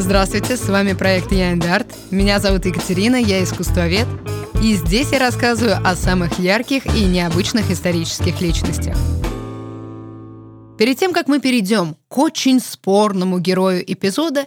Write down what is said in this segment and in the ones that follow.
Здравствуйте, с вами проект Я Арт. Меня зовут Екатерина, я искусствовед. И здесь я рассказываю о самых ярких и необычных исторических личностях. Перед тем, как мы перейдем к очень спорному герою эпизода,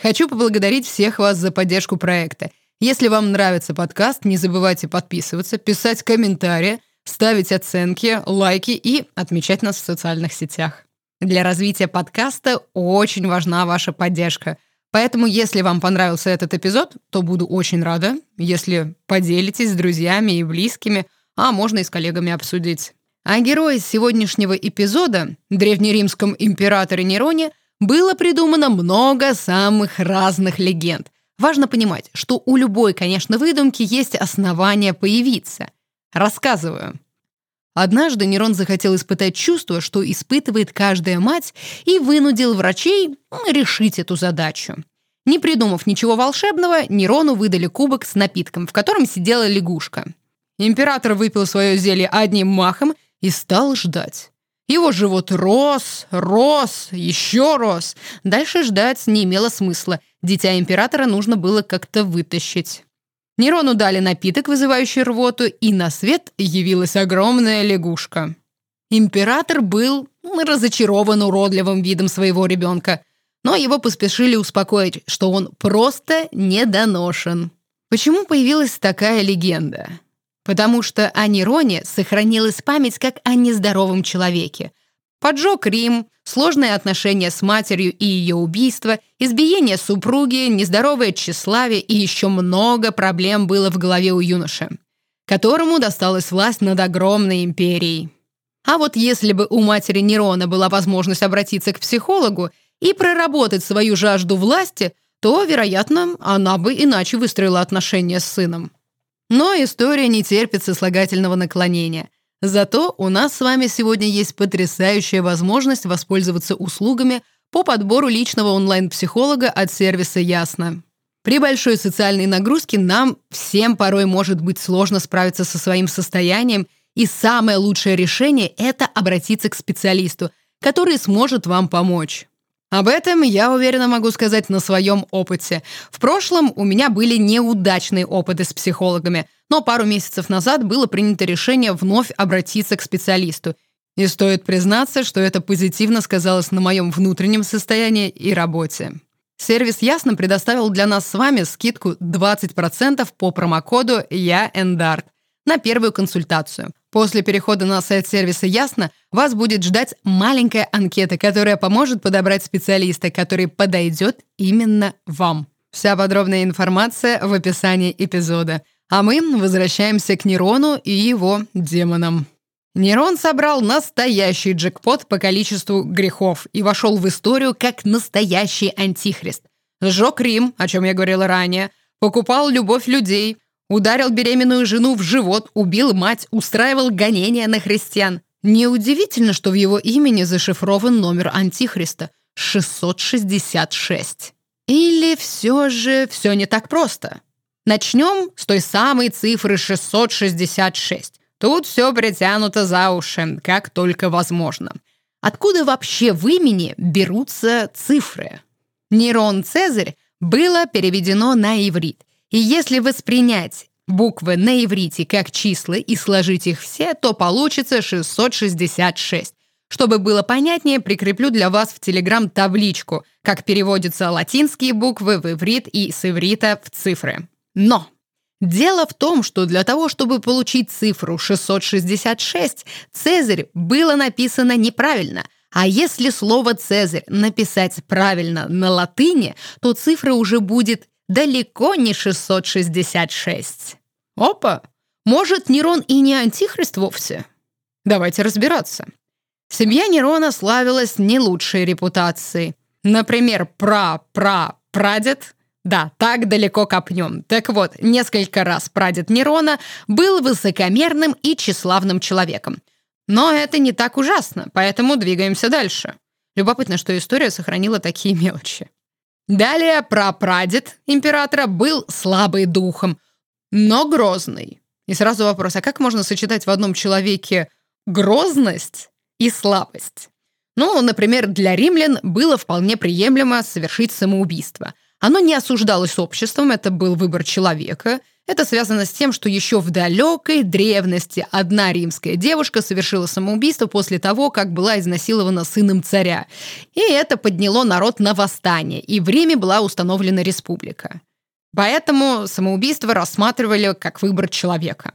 хочу поблагодарить всех вас за поддержку проекта. Если вам нравится подкаст, не забывайте подписываться, писать комментарии, ставить оценки, лайки и отмечать нас в социальных сетях. Для развития подкаста очень важна ваша поддержка – Поэтому, если вам понравился этот эпизод, то буду очень рада, если поделитесь с друзьями и близкими, а можно и с коллегами обсудить. А герое сегодняшнего эпизода, древнеримском императоре Нероне, было придумано много самых разных легенд. Важно понимать, что у любой, конечно, выдумки есть основания появиться. Рассказываю. Однажды Нерон захотел испытать чувство, что испытывает каждая мать, и вынудил врачей решить эту задачу. Не придумав ничего волшебного, Нерону выдали кубок с напитком, в котором сидела лягушка. Император выпил свое зелье одним махом и стал ждать. Его живот рос, рос, еще рос. Дальше ждать не имело смысла. Дитя императора нужно было как-то вытащить. Нерону дали напиток, вызывающий рвоту, и на свет явилась огромная лягушка. Император был разочарован уродливым видом своего ребенка, но его поспешили успокоить, что он просто недоношен. Почему появилась такая легенда? Потому что о Нероне сохранилась память как о нездоровом человеке – Поджог Рим, сложные отношения с матерью и ее убийство, избиение супруги, нездоровое тщеславие и еще много проблем было в голове у юноши, которому досталась власть над огромной империей. А вот если бы у матери Нерона была возможность обратиться к психологу и проработать свою жажду власти, то, вероятно, она бы иначе выстроила отношения с сыном. Но история не терпит сослагательного наклонения – Зато у нас с вами сегодня есть потрясающая возможность воспользоваться услугами по подбору личного онлайн-психолога от сервиса «Ясно». При большой социальной нагрузке нам всем порой может быть сложно справиться со своим состоянием, и самое лучшее решение – это обратиться к специалисту, который сможет вам помочь. Об этом я уверенно могу сказать на своем опыте. В прошлом у меня были неудачные опыты с психологами, но пару месяцев назад было принято решение вновь обратиться к специалисту. И стоит признаться, что это позитивно сказалось на моем внутреннем состоянии и работе. Сервис Ясно предоставил для нас с вами скидку 20% по промокоду «Я Эндарт» на первую консультацию. После перехода на сайт сервиса «Ясно» вас будет ждать маленькая анкета, которая поможет подобрать специалиста, который подойдет именно вам. Вся подробная информация в описании эпизода. А мы возвращаемся к Нерону и его демонам. Нерон собрал настоящий джекпот по количеству грехов и вошел в историю как настоящий антихрист. Сжег Рим, о чем я говорила ранее, покупал любовь людей, Ударил беременную жену в живот, убил мать, устраивал гонения на христиан. Неудивительно, что в его имени зашифрован номер Антихриста – 666. Или все же все не так просто? Начнем с той самой цифры 666. Тут все притянуто за уши, как только возможно. Откуда вообще в имени берутся цифры? Нерон Цезарь было переведено на иврит – и если воспринять буквы на иврите как числа и сложить их все, то получится 666. Чтобы было понятнее, прикреплю для вас в Телеграм табличку, как переводятся латинские буквы в иврит и с иврита в цифры. Но Дело в том, что для того, чтобы получить цифру 666, Цезарь было написано неправильно. А если слово «Цезарь» написать правильно на латыни, то цифра уже будет далеко не 666. Опа! Может, Нерон и не антихрист вовсе? Давайте разбираться. Семья Нерона славилась не лучшей репутацией. Например, пра-пра-прадед да, так далеко копнем. Так вот, несколько раз прадед Нерона был высокомерным и тщеславным человеком. Но это не так ужасно, поэтому двигаемся дальше. Любопытно, что история сохранила такие мелочи. Далее прапрадед императора был слабый духом, но грозный. И сразу вопрос, а как можно сочетать в одном человеке грозность и слабость? Ну, например, для римлян было вполне приемлемо совершить самоубийство. Оно не осуждалось обществом, это был выбор человека. Это связано с тем, что еще в далекой древности одна римская девушка совершила самоубийство после того, как была изнасилована сыном царя. И это подняло народ на восстание, и в Риме была установлена республика. Поэтому самоубийство рассматривали как выбор человека.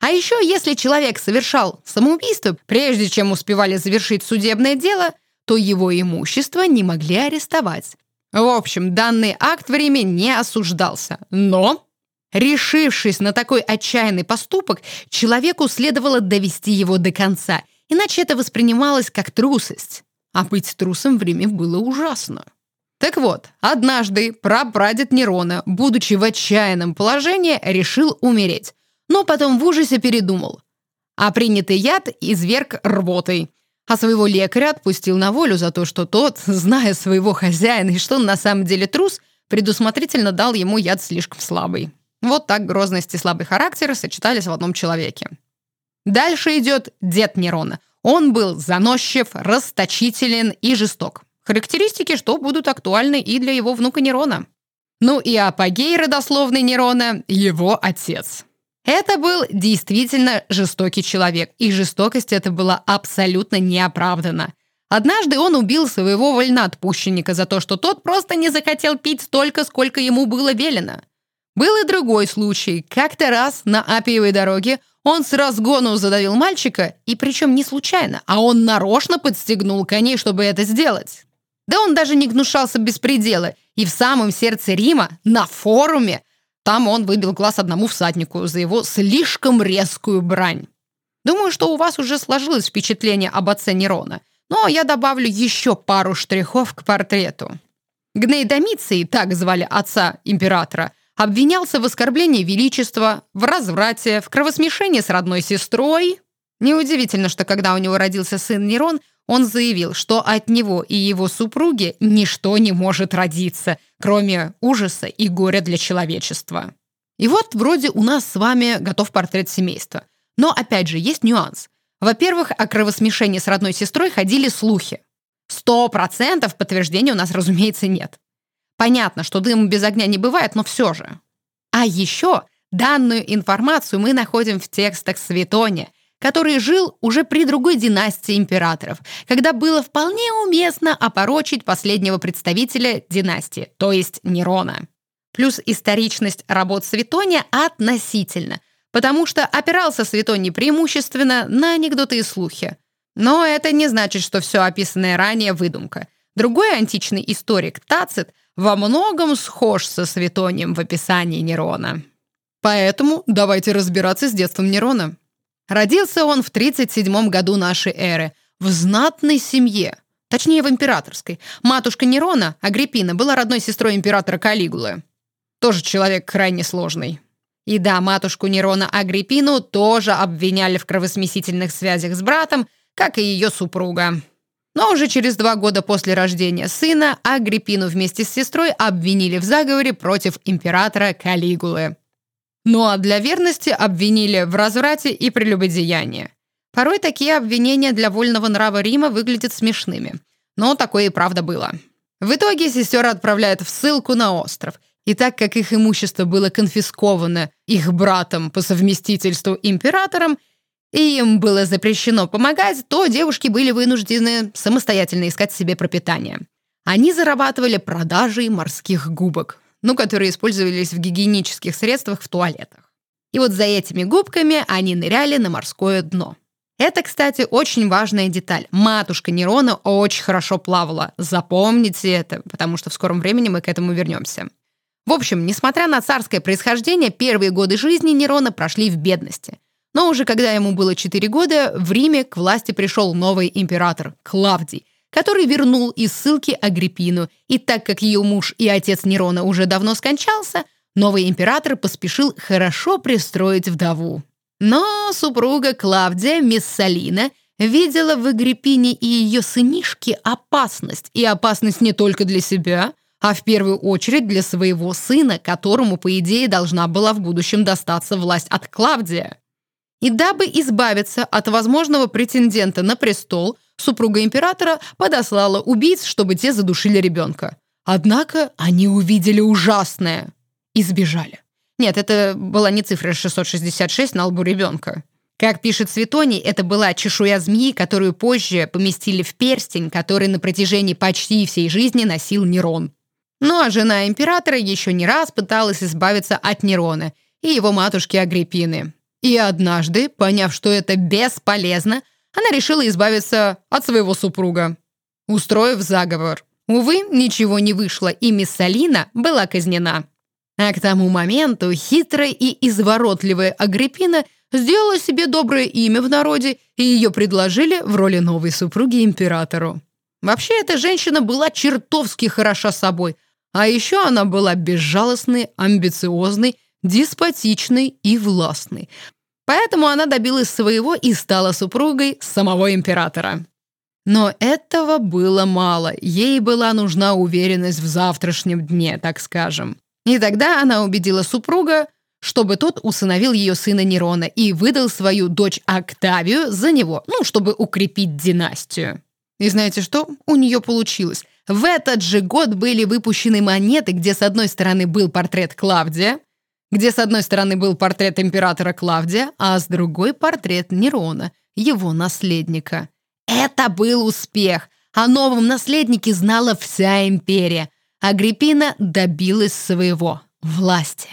А еще, если человек совершал самоубийство, прежде чем успевали завершить судебное дело, то его имущество не могли арестовать. В общем, данный акт в Риме не осуждался. Но, решившись на такой отчаянный поступок, человеку следовало довести его до конца, иначе это воспринималось как трусость. А быть трусом в Риме было ужасно. Так вот, однажды прапрадед Нерона, будучи в отчаянном положении, решил умереть. Но потом в ужасе передумал. А принятый яд изверг рвотой а своего лекаря отпустил на волю за то, что тот, зная своего хозяина и что он на самом деле трус, предусмотрительно дал ему яд слишком слабый. Вот так грозность и слабый характер сочетались в одном человеке. Дальше идет дед Нерона. Он был заносчив, расточителен и жесток. Характеристики, что будут актуальны и для его внука Нерона. Ну и апогей родословный Нерона – его отец. Это был действительно жестокий человек, и жестокость эта была абсолютно неоправдана. Однажды он убил своего вольноотпущенника за то, что тот просто не захотел пить столько, сколько ему было велено. Был и другой случай. Как-то раз на Апиевой дороге он с разгону задавил мальчика, и причем не случайно, а он нарочно подстегнул коней, чтобы это сделать. Да он даже не гнушался беспредела, и в самом сердце Рима, на форуме, там он выбил глаз одному всаднику за его слишком резкую брань. Думаю, что у вас уже сложилось впечатление об отце Нерона, но я добавлю еще пару штрихов к портрету. Гней Домиций, так звали отца императора, обвинялся в оскорблении величества, в разврате, в кровосмешении с родной сестрой. Неудивительно, что когда у него родился сын Нерон, он заявил, что от него и его супруги ничто не может родиться, кроме ужаса и горя для человечества. И вот вроде у нас с вами готов портрет семейства. Но опять же, есть нюанс. Во-первых, о кровосмешении с родной сестрой ходили слухи. Сто процентов подтверждения у нас, разумеется, нет. Понятно, что дым без огня не бывает, но все же. А еще данную информацию мы находим в текстах Светония, который жил уже при другой династии императоров, когда было вполне уместно опорочить последнего представителя династии, то есть Нерона. Плюс историчность работ Светония относительно, потому что опирался Светоний преимущественно на анекдоты и слухи. Но это не значит, что все описанное ранее выдумка. Другой античный историк Тацит во многом схож со Светонием в описании Нерона. Поэтому давайте разбираться с детством Нерона. Родился он в 37 году нашей эры в знатной семье, точнее в императорской. Матушка Нерона, Агриппина, была родной сестрой императора Калигулы. Тоже человек крайне сложный. И да, матушку Нерона Агриппину тоже обвиняли в кровосмесительных связях с братом, как и ее супруга. Но уже через два года после рождения сына Агриппину вместе с сестрой обвинили в заговоре против императора Калигулы. Ну а для верности обвинили в разврате и прелюбодеянии. Порой такие обвинения для вольного нрава Рима выглядят смешными. Но такое и правда было. В итоге сестер отправляют в ссылку на остров. И так как их имущество было конфисковано их братом по совместительству императором, и им было запрещено помогать, то девушки были вынуждены самостоятельно искать себе пропитание. Они зарабатывали продажей морских губок ну, которые использовались в гигиенических средствах в туалетах. И вот за этими губками они ныряли на морское дно. Это, кстати, очень важная деталь. Матушка Нерона очень хорошо плавала. Запомните это, потому что в скором времени мы к этому вернемся. В общем, несмотря на царское происхождение, первые годы жизни Нерона прошли в бедности. Но уже когда ему было 4 года, в Риме к власти пришел новый император Клавдий, который вернул из ссылки Агриппину, и так как ее муж и отец Нерона уже давно скончался, новый император поспешил хорошо пристроить вдову. Но супруга Клавдия Мессалина видела в Агриппине и ее сынишке опасность, и опасность не только для себя, а в первую очередь для своего сына, которому, по идее, должна была в будущем достаться власть от Клавдия. И дабы избавиться от возможного претендента на престол, супруга императора подослала убийц, чтобы те задушили ребенка. Однако они увидели ужасное и сбежали. Нет, это была не цифра 666 на лбу ребенка. Как пишет Светоний, это была чешуя змеи, которую позже поместили в перстень, который на протяжении почти всей жизни носил Нерон. Ну а жена императора еще не раз пыталась избавиться от Нерона и его матушки Агриппины. И однажды, поняв, что это бесполезно, она решила избавиться от своего супруга, устроив заговор. Увы, ничего не вышло, и мисс Салина была казнена. А к тому моменту хитрая и изворотливая Агриппина – сделала себе доброе имя в народе, и ее предложили в роли новой супруги императору. Вообще, эта женщина была чертовски хороша собой, а еще она была безжалостной, амбициозной, деспотичной и властной. Поэтому она добилась своего и стала супругой самого императора. Но этого было мало. Ей была нужна уверенность в завтрашнем дне, так скажем. И тогда она убедила супруга, чтобы тот усыновил ее сына Нерона и выдал свою дочь Октавию за него, ну, чтобы укрепить династию. И знаете что? У нее получилось. В этот же год были выпущены монеты, где с одной стороны был портрет Клавдия, где с одной стороны был портрет императора Клавдия, а с другой портрет Нерона, его наследника. Это был успех. О новом наследнике знала вся империя. Агриппина добилась своего – власти.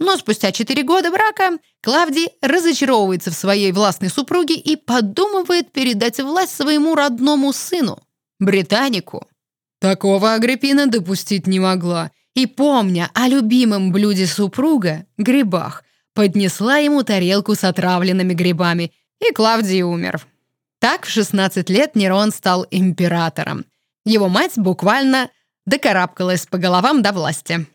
Но спустя четыре года брака Клавдий разочаровывается в своей властной супруге и подумывает передать власть своему родному сыну, британику. Такого Агриппина допустить не могла, и, помня о любимом блюде супруга, грибах, поднесла ему тарелку с отравленными грибами, и Клавдий умер. Так в 16 лет Нерон стал императором. Его мать буквально докарабкалась по головам до власти.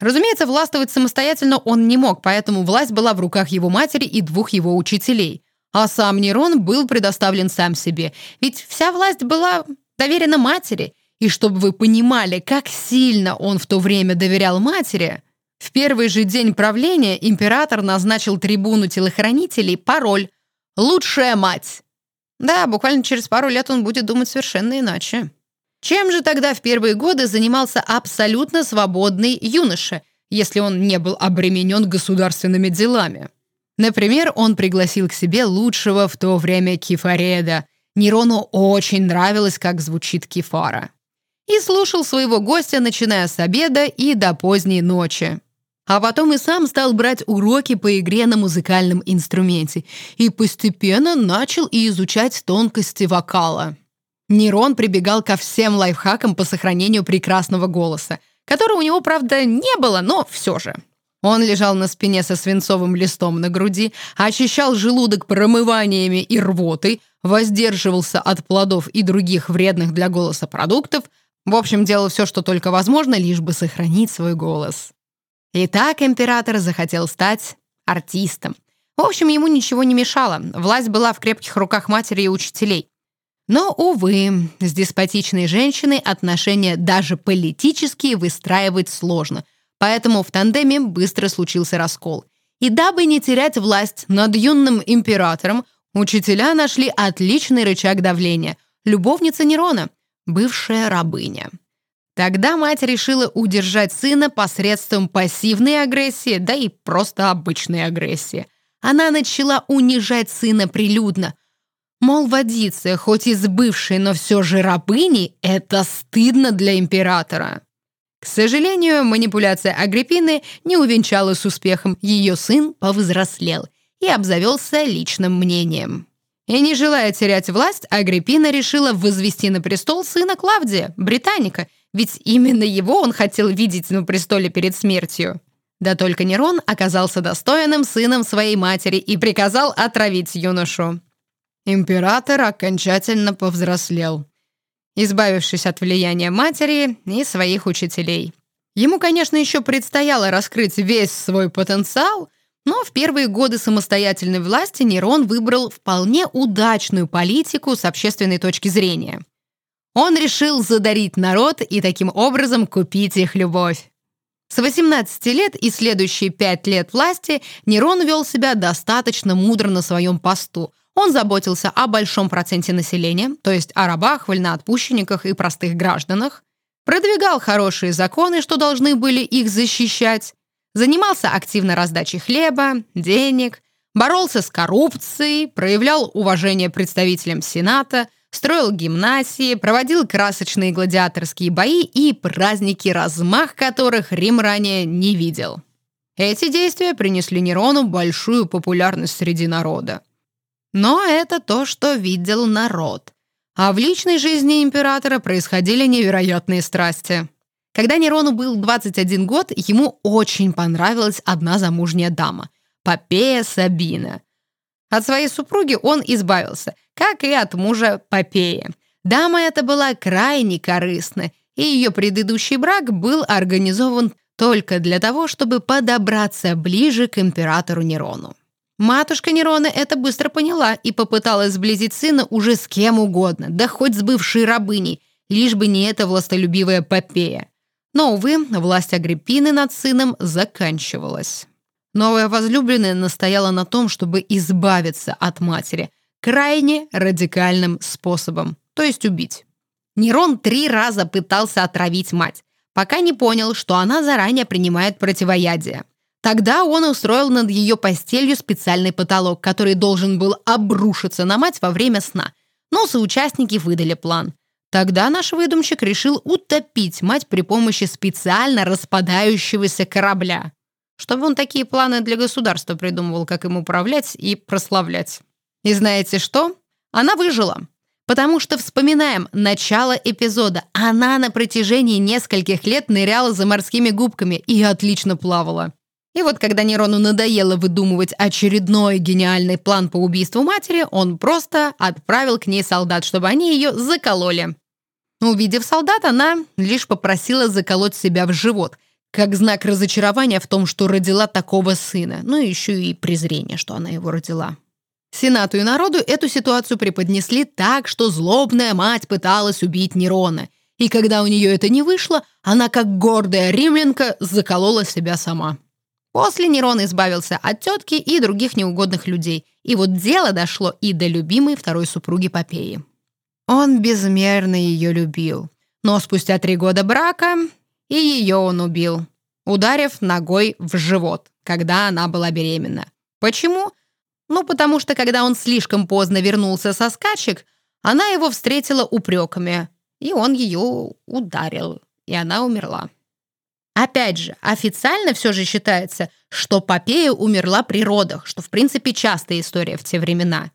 Разумеется, властвовать самостоятельно он не мог, поэтому власть была в руках его матери и двух его учителей. А сам Нерон был предоставлен сам себе, ведь вся власть была доверена матери. И чтобы вы понимали, как сильно он в то время доверял матери, в первый же день правления император назначил трибуну телохранителей пароль «Лучшая мать». Да, буквально через пару лет он будет думать совершенно иначе. Чем же тогда в первые годы занимался абсолютно свободный юноша, если он не был обременен государственными делами? Например, он пригласил к себе лучшего в то время кефареда. Нерону очень нравилось, как звучит кефара. И слушал своего гостя, начиная с обеда и до поздней ночи. А потом и сам стал брать уроки по игре на музыкальном инструменте и постепенно начал и изучать тонкости вокала. Нерон прибегал ко всем лайфхакам по сохранению прекрасного голоса, которого у него, правда, не было, но все же. Он лежал на спине со свинцовым листом на груди, очищал желудок промываниями и рвотой, воздерживался от плодов и других вредных для голоса продуктов, в общем, делал все, что только возможно, лишь бы сохранить свой голос. И так император захотел стать артистом. В общем, ему ничего не мешало. Власть была в крепких руках матери и учителей. Но, увы, с деспотичной женщиной отношения даже политические выстраивать сложно, поэтому в тандеме быстро случился раскол. И дабы не терять власть над юным императором, учителя нашли отличный рычаг давления – любовница Нерона, бывшая рабыня. Тогда мать решила удержать сына посредством пассивной агрессии, да и просто обычной агрессии. Она начала унижать сына прилюдно – Мол, водиться, хоть и с бывшей, но все же рабыней, это стыдно для императора. К сожалению, манипуляция Агриппины не увенчалась успехом. Ее сын повзрослел и обзавелся личным мнением. И не желая терять власть, Агриппина решила возвести на престол сына Клавдия, британика, ведь именно его он хотел видеть на престоле перед смертью. Да только Нерон оказался достойным сыном своей матери и приказал отравить юношу. Император окончательно повзрослел, избавившись от влияния матери и своих учителей. Ему, конечно, еще предстояло раскрыть весь свой потенциал, но в первые годы самостоятельной власти Нерон выбрал вполне удачную политику с общественной точки зрения. Он решил задарить народ и таким образом купить их любовь. С 18 лет и следующие 5 лет власти Нерон вел себя достаточно мудро на своем посту – он заботился о большом проценте населения, то есть о рабах, вольноотпущенниках и простых гражданах. продвигал хорошие законы, что должны были их защищать, занимался активно раздачей хлеба, денег, боролся с коррупцией, проявлял уважение представителям Сената, строил гимнасии, проводил красочные гладиаторские бои и праздники, размах которых Рим ранее не видел. Эти действия принесли Нерону большую популярность среди народа. Но это то, что видел народ. А в личной жизни императора происходили невероятные страсти. Когда Нерону был 21 год, ему очень понравилась одна замужняя дама – Попея Сабина. От своей супруги он избавился, как и от мужа Попея. Дама эта была крайне корыстна, и ее предыдущий брак был организован только для того, чтобы подобраться ближе к императору Нерону. Матушка Нерона это быстро поняла и попыталась сблизить сына уже с кем угодно, да хоть с бывшей рабыней, лишь бы не эта властолюбивая Попея. Но, увы, власть Агриппины над сыном заканчивалась. Новая возлюбленная настояла на том, чтобы избавиться от матери крайне радикальным способом, то есть убить. Нерон три раза пытался отравить мать, пока не понял, что она заранее принимает противоядие. Тогда он устроил над ее постелью специальный потолок, который должен был обрушиться на мать во время сна. Но соучастники выдали план. Тогда наш выдумщик решил утопить мать при помощи специально распадающегося корабля. Чтобы он такие планы для государства придумывал, как им управлять и прославлять. И знаете что? Она выжила. Потому что вспоминаем начало эпизода. Она на протяжении нескольких лет ныряла за морскими губками и отлично плавала. И вот когда Нерону надоело выдумывать очередной гениальный план по убийству матери, он просто отправил к ней солдат, чтобы они ее закололи. Увидев солдат, она лишь попросила заколоть себя в живот, как знак разочарования в том, что родила такого сына, ну и еще и презрение, что она его родила. Сенату и народу эту ситуацию преподнесли так, что злобная мать пыталась убить Нерона. И когда у нее это не вышло, она, как гордая римлянка, заколола себя сама. После Нерон избавился от тетки и других неугодных людей. И вот дело дошло и до любимой второй супруги Попеи. Он безмерно ее любил. Но спустя три года брака и ее он убил, ударив ногой в живот, когда она была беременна. Почему? Ну, потому что, когда он слишком поздно вернулся со скачек, она его встретила упреками, и он ее ударил, и она умерла. Опять же, официально все же считается, что Попея умерла при родах, что в принципе частая история в те времена.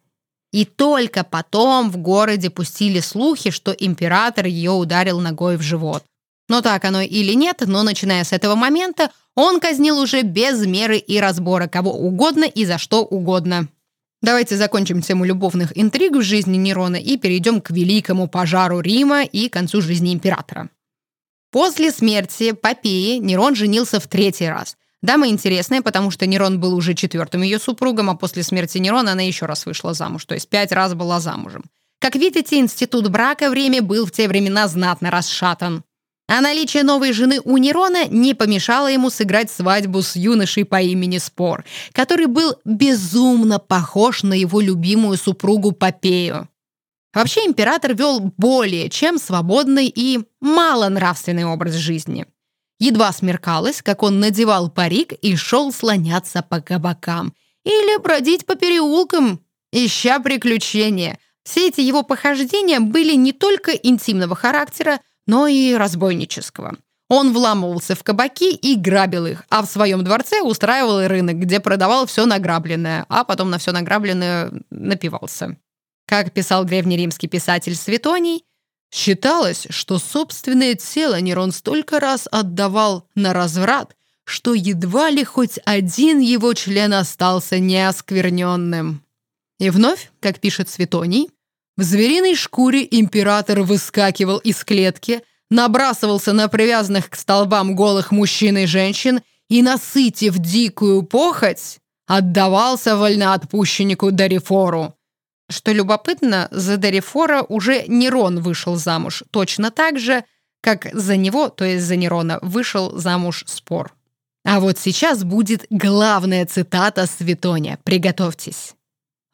И только потом в городе пустили слухи, что император ее ударил ногой в живот. Но так оно или нет, но начиная с этого момента он казнил уже без меры и разбора кого угодно и за что угодно. Давайте закончим тему любовных интриг в жизни Нерона и перейдем к великому пожару Рима и концу жизни императора. После смерти Попеи Нерон женился в третий раз. Дама интересная, потому что Нерон был уже четвертым ее супругом, а после смерти Нерона она еще раз вышла замуж, то есть пять раз была замужем. Как видите, институт брака в Риме был в те времена знатно расшатан. А наличие новой жены у Нерона не помешало ему сыграть свадьбу с юношей по имени Спор, который был безумно похож на его любимую супругу Попею. Вообще император вел более чем свободный и малонравственный образ жизни. Едва смеркалось, как он надевал парик и шел слоняться по кабакам или бродить по переулкам, ища приключения. Все эти его похождения были не только интимного характера, но и разбойнического. Он вламывался в кабаки и грабил их, а в своем дворце устраивал рынок, где продавал все награбленное, а потом на все награбленное напивался. Как писал древнеримский писатель Светоний, считалось, что собственное тело Нерон столько раз отдавал на разврат, что едва ли хоть один его член остался неоскверненным. И вновь, как пишет Светоний, в звериной шкуре император выскакивал из клетки, набрасывался на привязанных к столбам голых мужчин и женщин и, насытив дикую похоть, отдавался вольноотпущеннику Дарифору. Что любопытно, за Дарифора уже Нерон вышел замуж, точно так же, как за него, то есть за Нерона, вышел замуж Спор. А вот сейчас будет главная цитата Светония. Приготовьтесь.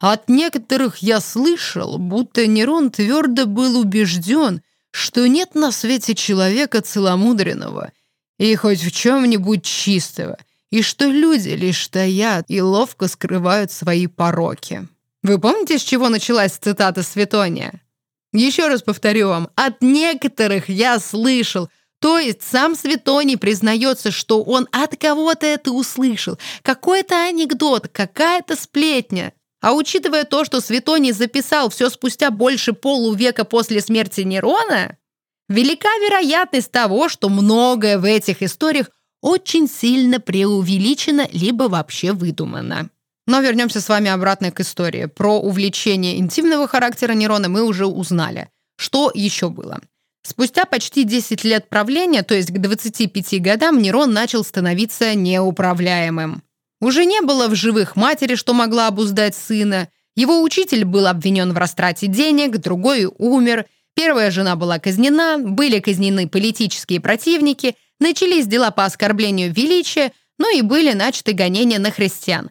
От некоторых я слышал, будто Нерон твердо был убежден, что нет на свете человека целомудренного и хоть в чем-нибудь чистого, и что люди лишь таят и ловко скрывают свои пороки. Вы помните, с чего началась цитата Светония? Еще раз повторю вам, от некоторых я слышал, то есть сам Светоний признается, что он от кого-то это услышал, какой-то анекдот, какая-то сплетня. А учитывая то, что Светоний записал все спустя больше полувека после смерти Нерона, велика вероятность того, что многое в этих историях очень сильно преувеличено либо вообще выдумано. Но вернемся с вами обратно к истории. Про увлечение интимного характера Нерона мы уже узнали. Что еще было? Спустя почти 10 лет правления, то есть к 25 годам, Нерон начал становиться неуправляемым. Уже не было в живых матери, что могла обуздать сына. Его учитель был обвинен в растрате денег, другой умер. Первая жена была казнена, были казнены политические противники, начались дела по оскорблению величия, ну и были начаты гонения на христиан.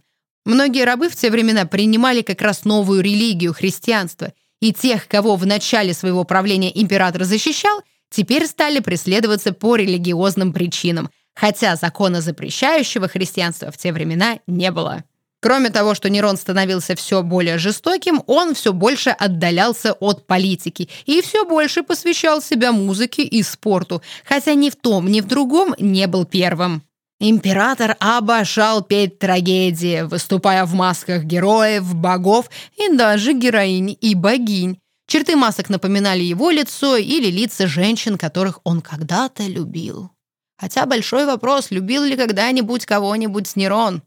Многие рабы в те времена принимали как раз новую религию христианства, и тех, кого в начале своего правления император защищал, теперь стали преследоваться по религиозным причинам, хотя закона запрещающего христианства в те времена не было. Кроме того, что Нерон становился все более жестоким, он все больше отдалялся от политики и все больше посвящал себя музыке и спорту, хотя ни в том, ни в другом не был первым. Император обожал петь трагедии, выступая в масках героев, богов и даже героинь и богинь. Черты масок напоминали его лицо или лица женщин, которых он когда-то любил. Хотя большой вопрос, любил ли когда-нибудь кого-нибудь Нерон.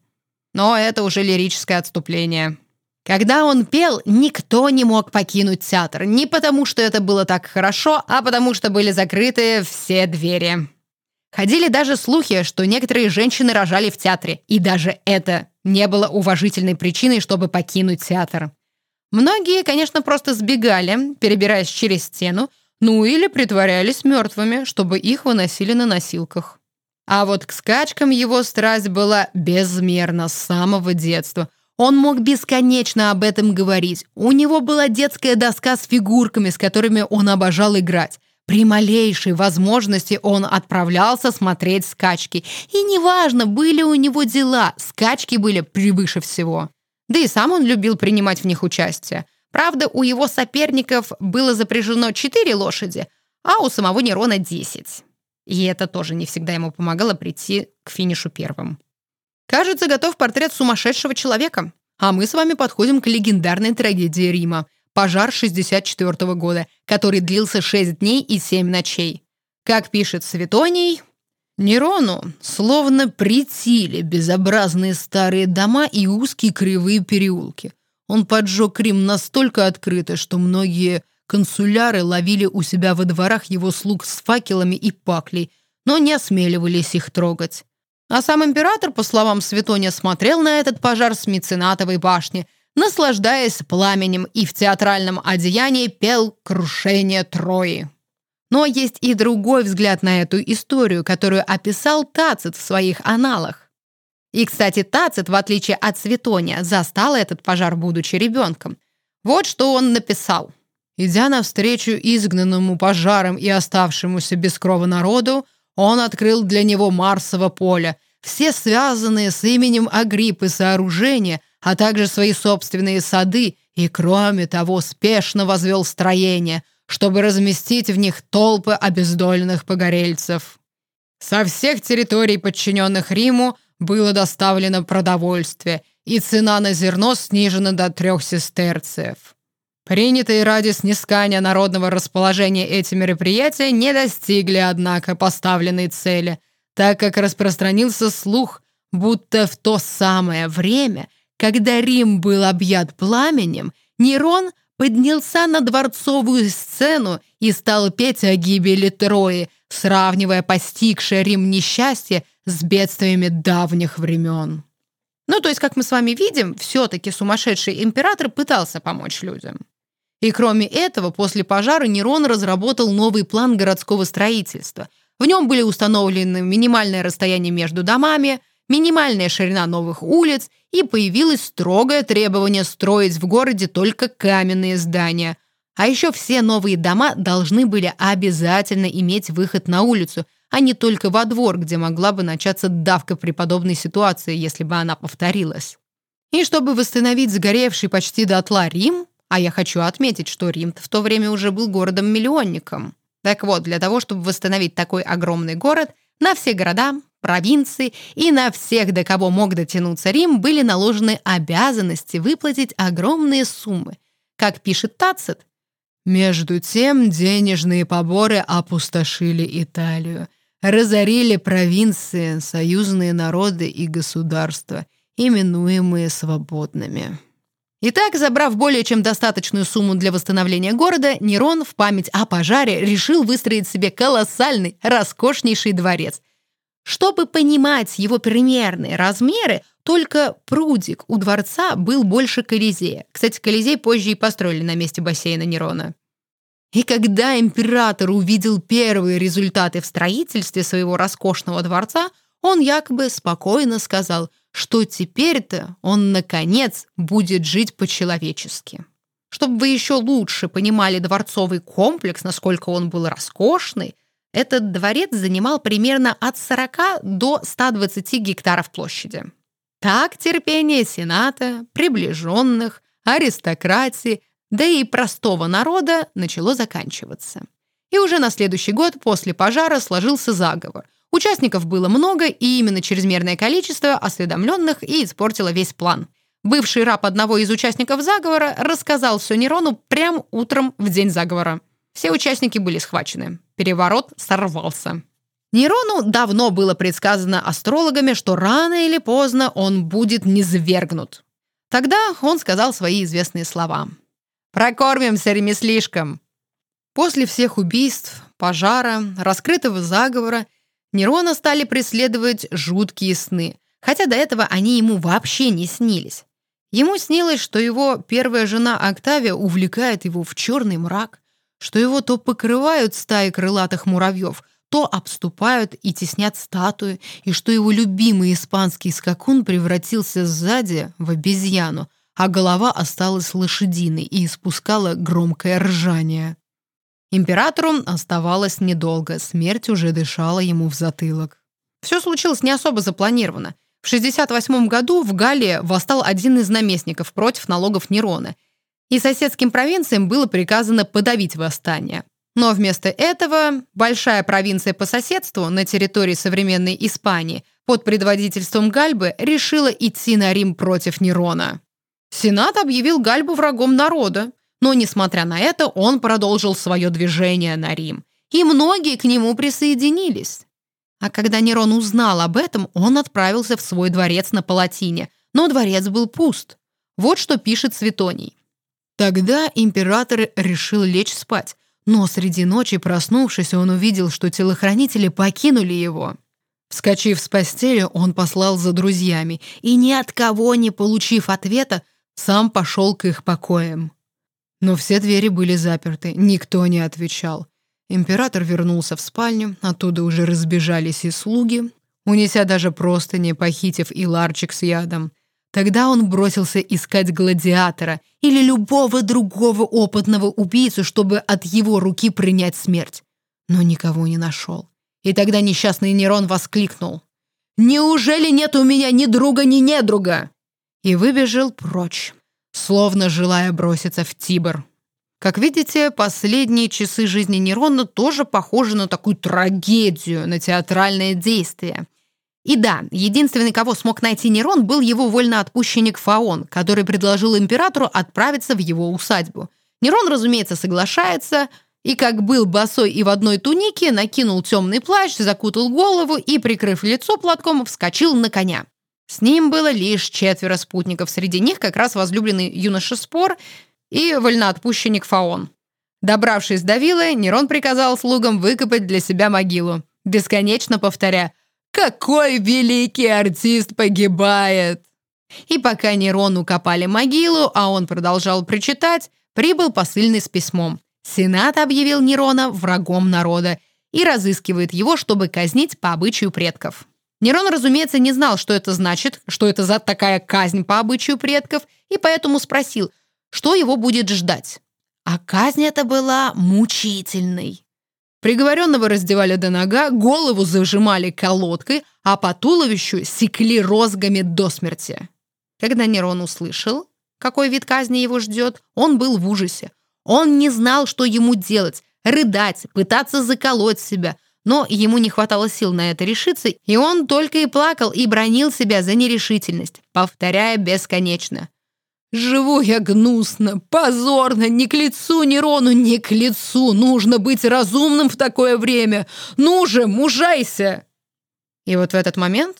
Но это уже лирическое отступление. Когда он пел, никто не мог покинуть театр. Не потому, что это было так хорошо, а потому, что были закрыты все двери. Ходили даже слухи, что некоторые женщины рожали в театре, и даже это не было уважительной причиной, чтобы покинуть театр. Многие, конечно, просто сбегали, перебираясь через стену, ну или притворялись мертвыми, чтобы их выносили на носилках. А вот к скачкам его страсть была безмерна с самого детства. Он мог бесконечно об этом говорить. У него была детская доска с фигурками, с которыми он обожал играть. При малейшей возможности он отправлялся смотреть скачки. И неважно, были у него дела, скачки были превыше всего. Да и сам он любил принимать в них участие. Правда, у его соперников было запряжено 4 лошади, а у самого Нерона 10. И это тоже не всегда ему помогало прийти к финишу первым. Кажется, готов портрет сумасшедшего человека. А мы с вами подходим к легендарной трагедии Рима «Пожар 64 -го года», который длился 6 дней и 7 ночей. Как пишет Светоний, Нерону словно притили безобразные старые дома и узкие кривые переулки. Он поджег Рим настолько открыто, что многие консуляры ловили у себя во дворах его слуг с факелами и паклей, но не осмеливались их трогать. А сам император, по словам Светония, смотрел на этот пожар с меценатовой башни, наслаждаясь пламенем и в театральном одеянии пел «Крушение Трои». Но есть и другой взгляд на эту историю, которую описал Тацит в своих аналах. И, кстати, Тацит, в отличие от Светония, застал этот пожар, будучи ребенком. Вот что он написал. Идя навстречу изгнанному пожаром и оставшемуся без крова народу, он открыл для него Марсово поле, все связанные с именем Агриппы сооружения, а также свои собственные сады, и, кроме того, спешно возвел строение, чтобы разместить в них толпы обездоленных погорельцев. Со всех территорий, подчиненных Риму, было доставлено продовольствие, и цена на зерно снижена до трех сестерцев. Принятые ради снискания народного расположения эти мероприятия не достигли, однако, поставленной цели, так как распространился слух, будто в то самое время, когда Рим был объят пламенем, Нерон поднялся на дворцовую сцену и стал петь о гибели Трои, сравнивая постигшее Рим несчастье с бедствиями давних времен. Ну, то есть, как мы с вами видим, все-таки сумасшедший император пытался помочь людям. И кроме этого, после пожара Нерон разработал новый план городского строительства. В нем были установлены минимальное расстояние между домами, минимальная ширина новых улиц, и появилось строгое требование строить в городе только каменные здания. А еще все новые дома должны были обязательно иметь выход на улицу, а не только во двор, где могла бы начаться давка при подобной ситуации, если бы она повторилась. И чтобы восстановить сгоревший почти дотла Рим, а я хочу отметить, что Рим в то время уже был городом-миллионником. Так вот, для того, чтобы восстановить такой огромный город, на все города, провинции и на всех, до кого мог дотянуться Рим, были наложены обязанности выплатить огромные суммы. Как пишет Тацит, «Между тем денежные поборы опустошили Италию, разорили провинции, союзные народы и государства, именуемые свободными». Итак, забрав более чем достаточную сумму для восстановления города, Нерон в память о пожаре решил выстроить себе колоссальный, роскошнейший дворец. Чтобы понимать его примерные размеры, только прудик у дворца был больше Колизея. Кстати, Колизей позже и построили на месте бассейна Нерона. И когда император увидел первые результаты в строительстве своего роскошного дворца, он якобы спокойно сказал – что теперь-то он, наконец, будет жить по-человечески. Чтобы вы еще лучше понимали дворцовый комплекс, насколько он был роскошный, этот дворец занимал примерно от 40 до 120 гектаров площади. Так терпение Сената, приближенных, аристократии, да и простого народа начало заканчиваться. И уже на следующий год после пожара сложился заговор – Участников было много, и именно чрезмерное количество осведомленных и испортило весь план. Бывший раб одного из участников заговора рассказал все Нерону прямо утром в день заговора. Все участники были схвачены. Переворот сорвался. Нерону давно было предсказано астрологами, что рано или поздно он будет низвергнут. Тогда он сказал свои известные слова. «Прокормимся ремеслишком». После всех убийств, пожара, раскрытого заговора – Нерона стали преследовать жуткие сны, хотя до этого они ему вообще не снились. Ему снилось, что его первая жена Октавия увлекает его в черный мрак, что его то покрывают стаи крылатых муравьев, то обступают и теснят статуи, и что его любимый испанский скакун превратился сзади в обезьяну, а голова осталась лошадиной и испускала громкое ржание. Императору оставалось недолго, смерть уже дышала ему в затылок. Все случилось не особо запланировано. В 68 году в Галлии восстал один из наместников против налогов Нерона, и соседским провинциям было приказано подавить восстание. Но вместо этого большая провинция по соседству на территории современной Испании под предводительством Гальбы решила идти на Рим против Нерона. Сенат объявил Гальбу врагом народа, но, несмотря на это, он продолжил свое движение на Рим, и многие к нему присоединились. А когда Нерон узнал об этом, он отправился в свой дворец на Палатине, но дворец был пуст. Вот что пишет Светоний. Тогда император решил лечь спать, но среди ночи, проснувшись, он увидел, что телохранители покинули его. Вскочив с постели, он послал за друзьями и, ни от кого не получив ответа, сам пошел к их покоям. Но все двери были заперты, никто не отвечал. Император вернулся в спальню, оттуда уже разбежались и слуги, унеся даже простыни, похитив и ларчик с ядом. Тогда он бросился искать гладиатора или любого другого опытного убийцу, чтобы от его руки принять смерть. Но никого не нашел. И тогда несчастный Нерон воскликнул. «Неужели нет у меня ни друга, ни недруга?» И выбежал прочь словно желая броситься в Тибр. Как видите, последние часы жизни Нерона тоже похожи на такую трагедию, на театральное действие. И да, единственный, кого смог найти Нерон, был его вольноотпущенник Фаон, который предложил императору отправиться в его усадьбу. Нерон, разумеется, соглашается, и как был босой и в одной тунике, накинул темный плащ, закутал голову и, прикрыв лицо платком, вскочил на коня. С ним было лишь четверо спутников, среди них как раз возлюбленный юноша Спор и вольноотпущенник Фаон. Добравшись до виллы, Нерон приказал слугам выкопать для себя могилу, бесконечно повторя «Какой великий артист погибает!» И пока Нерону копали могилу, а он продолжал причитать, прибыл посыльный с письмом. Сенат объявил Нерона врагом народа и разыскивает его, чтобы казнить по обычаю предков. Нерон, разумеется, не знал, что это значит, что это за такая казнь по обычаю предков, и поэтому спросил, что его будет ждать. А казнь эта была мучительной. Приговоренного раздевали до нога, голову зажимали колодкой, а по туловищу секли розгами до смерти. Когда Нерон услышал, какой вид казни его ждет, он был в ужасе. Он не знал, что ему делать – рыдать, пытаться заколоть себя. Но ему не хватало сил на это решиться, и он только и плакал и бронил себя за нерешительность, повторяя бесконечно. «Живу я гнусно, позорно, не к лицу Нерону, не к лицу. Нужно быть разумным в такое время. Ну же, мужайся!» И вот в этот момент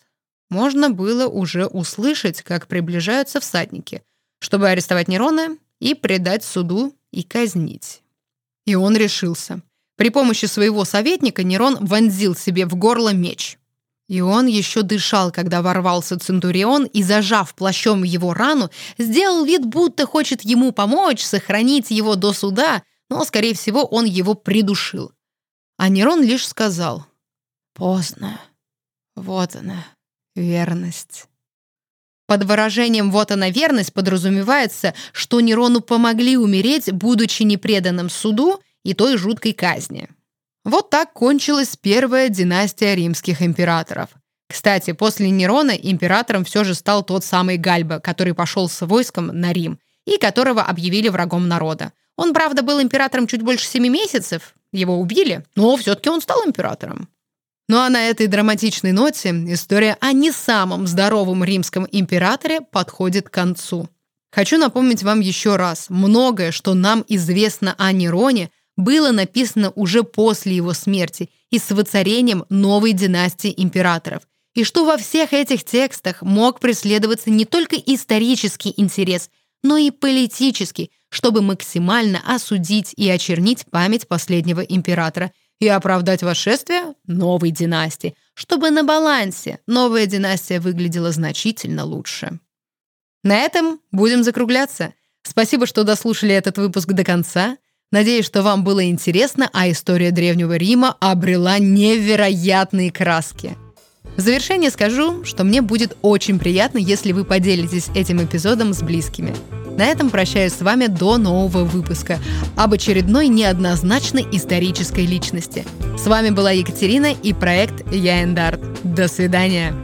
можно было уже услышать, как приближаются всадники, чтобы арестовать Нерона и предать суду и казнить. И он решился. При помощи своего советника Нерон вонзил себе в горло меч. И он еще дышал, когда ворвался Центурион и, зажав плащом его рану, сделал вид, будто хочет ему помочь, сохранить его до суда, но, скорее всего, он его придушил. А Нерон лишь сказал «Поздно. Вот она, верность». Под выражением «вот она верность» подразумевается, что Нерону помогли умереть, будучи непреданным суду и той жуткой казни. Вот так кончилась первая династия римских императоров. Кстати, после Нерона императором все же стал тот самый Гальба, который пошел с войском на Рим и которого объявили врагом народа. Он, правда, был императором чуть больше семи месяцев, его убили, но все-таки он стал императором. Ну а на этой драматичной ноте история о не самом здоровом римском императоре подходит к концу. Хочу напомнить вам еще раз, многое, что нам известно о Нероне, было написано уже после его смерти и с воцарением новой династии императоров. И что во всех этих текстах мог преследоваться не только исторический интерес, но и политический, чтобы максимально осудить и очернить память последнего императора – и оправдать восшествие новой династии, чтобы на балансе новая династия выглядела значительно лучше. На этом будем закругляться. Спасибо, что дослушали этот выпуск до конца. Надеюсь, что вам было интересно, а история Древнего Рима обрела невероятные краски. В завершение скажу, что мне будет очень приятно, если вы поделитесь этим эпизодом с близкими. На этом прощаюсь с вами до нового выпуска об очередной неоднозначной исторической личности. С вами была Екатерина и проект Я Эндарт. До свидания.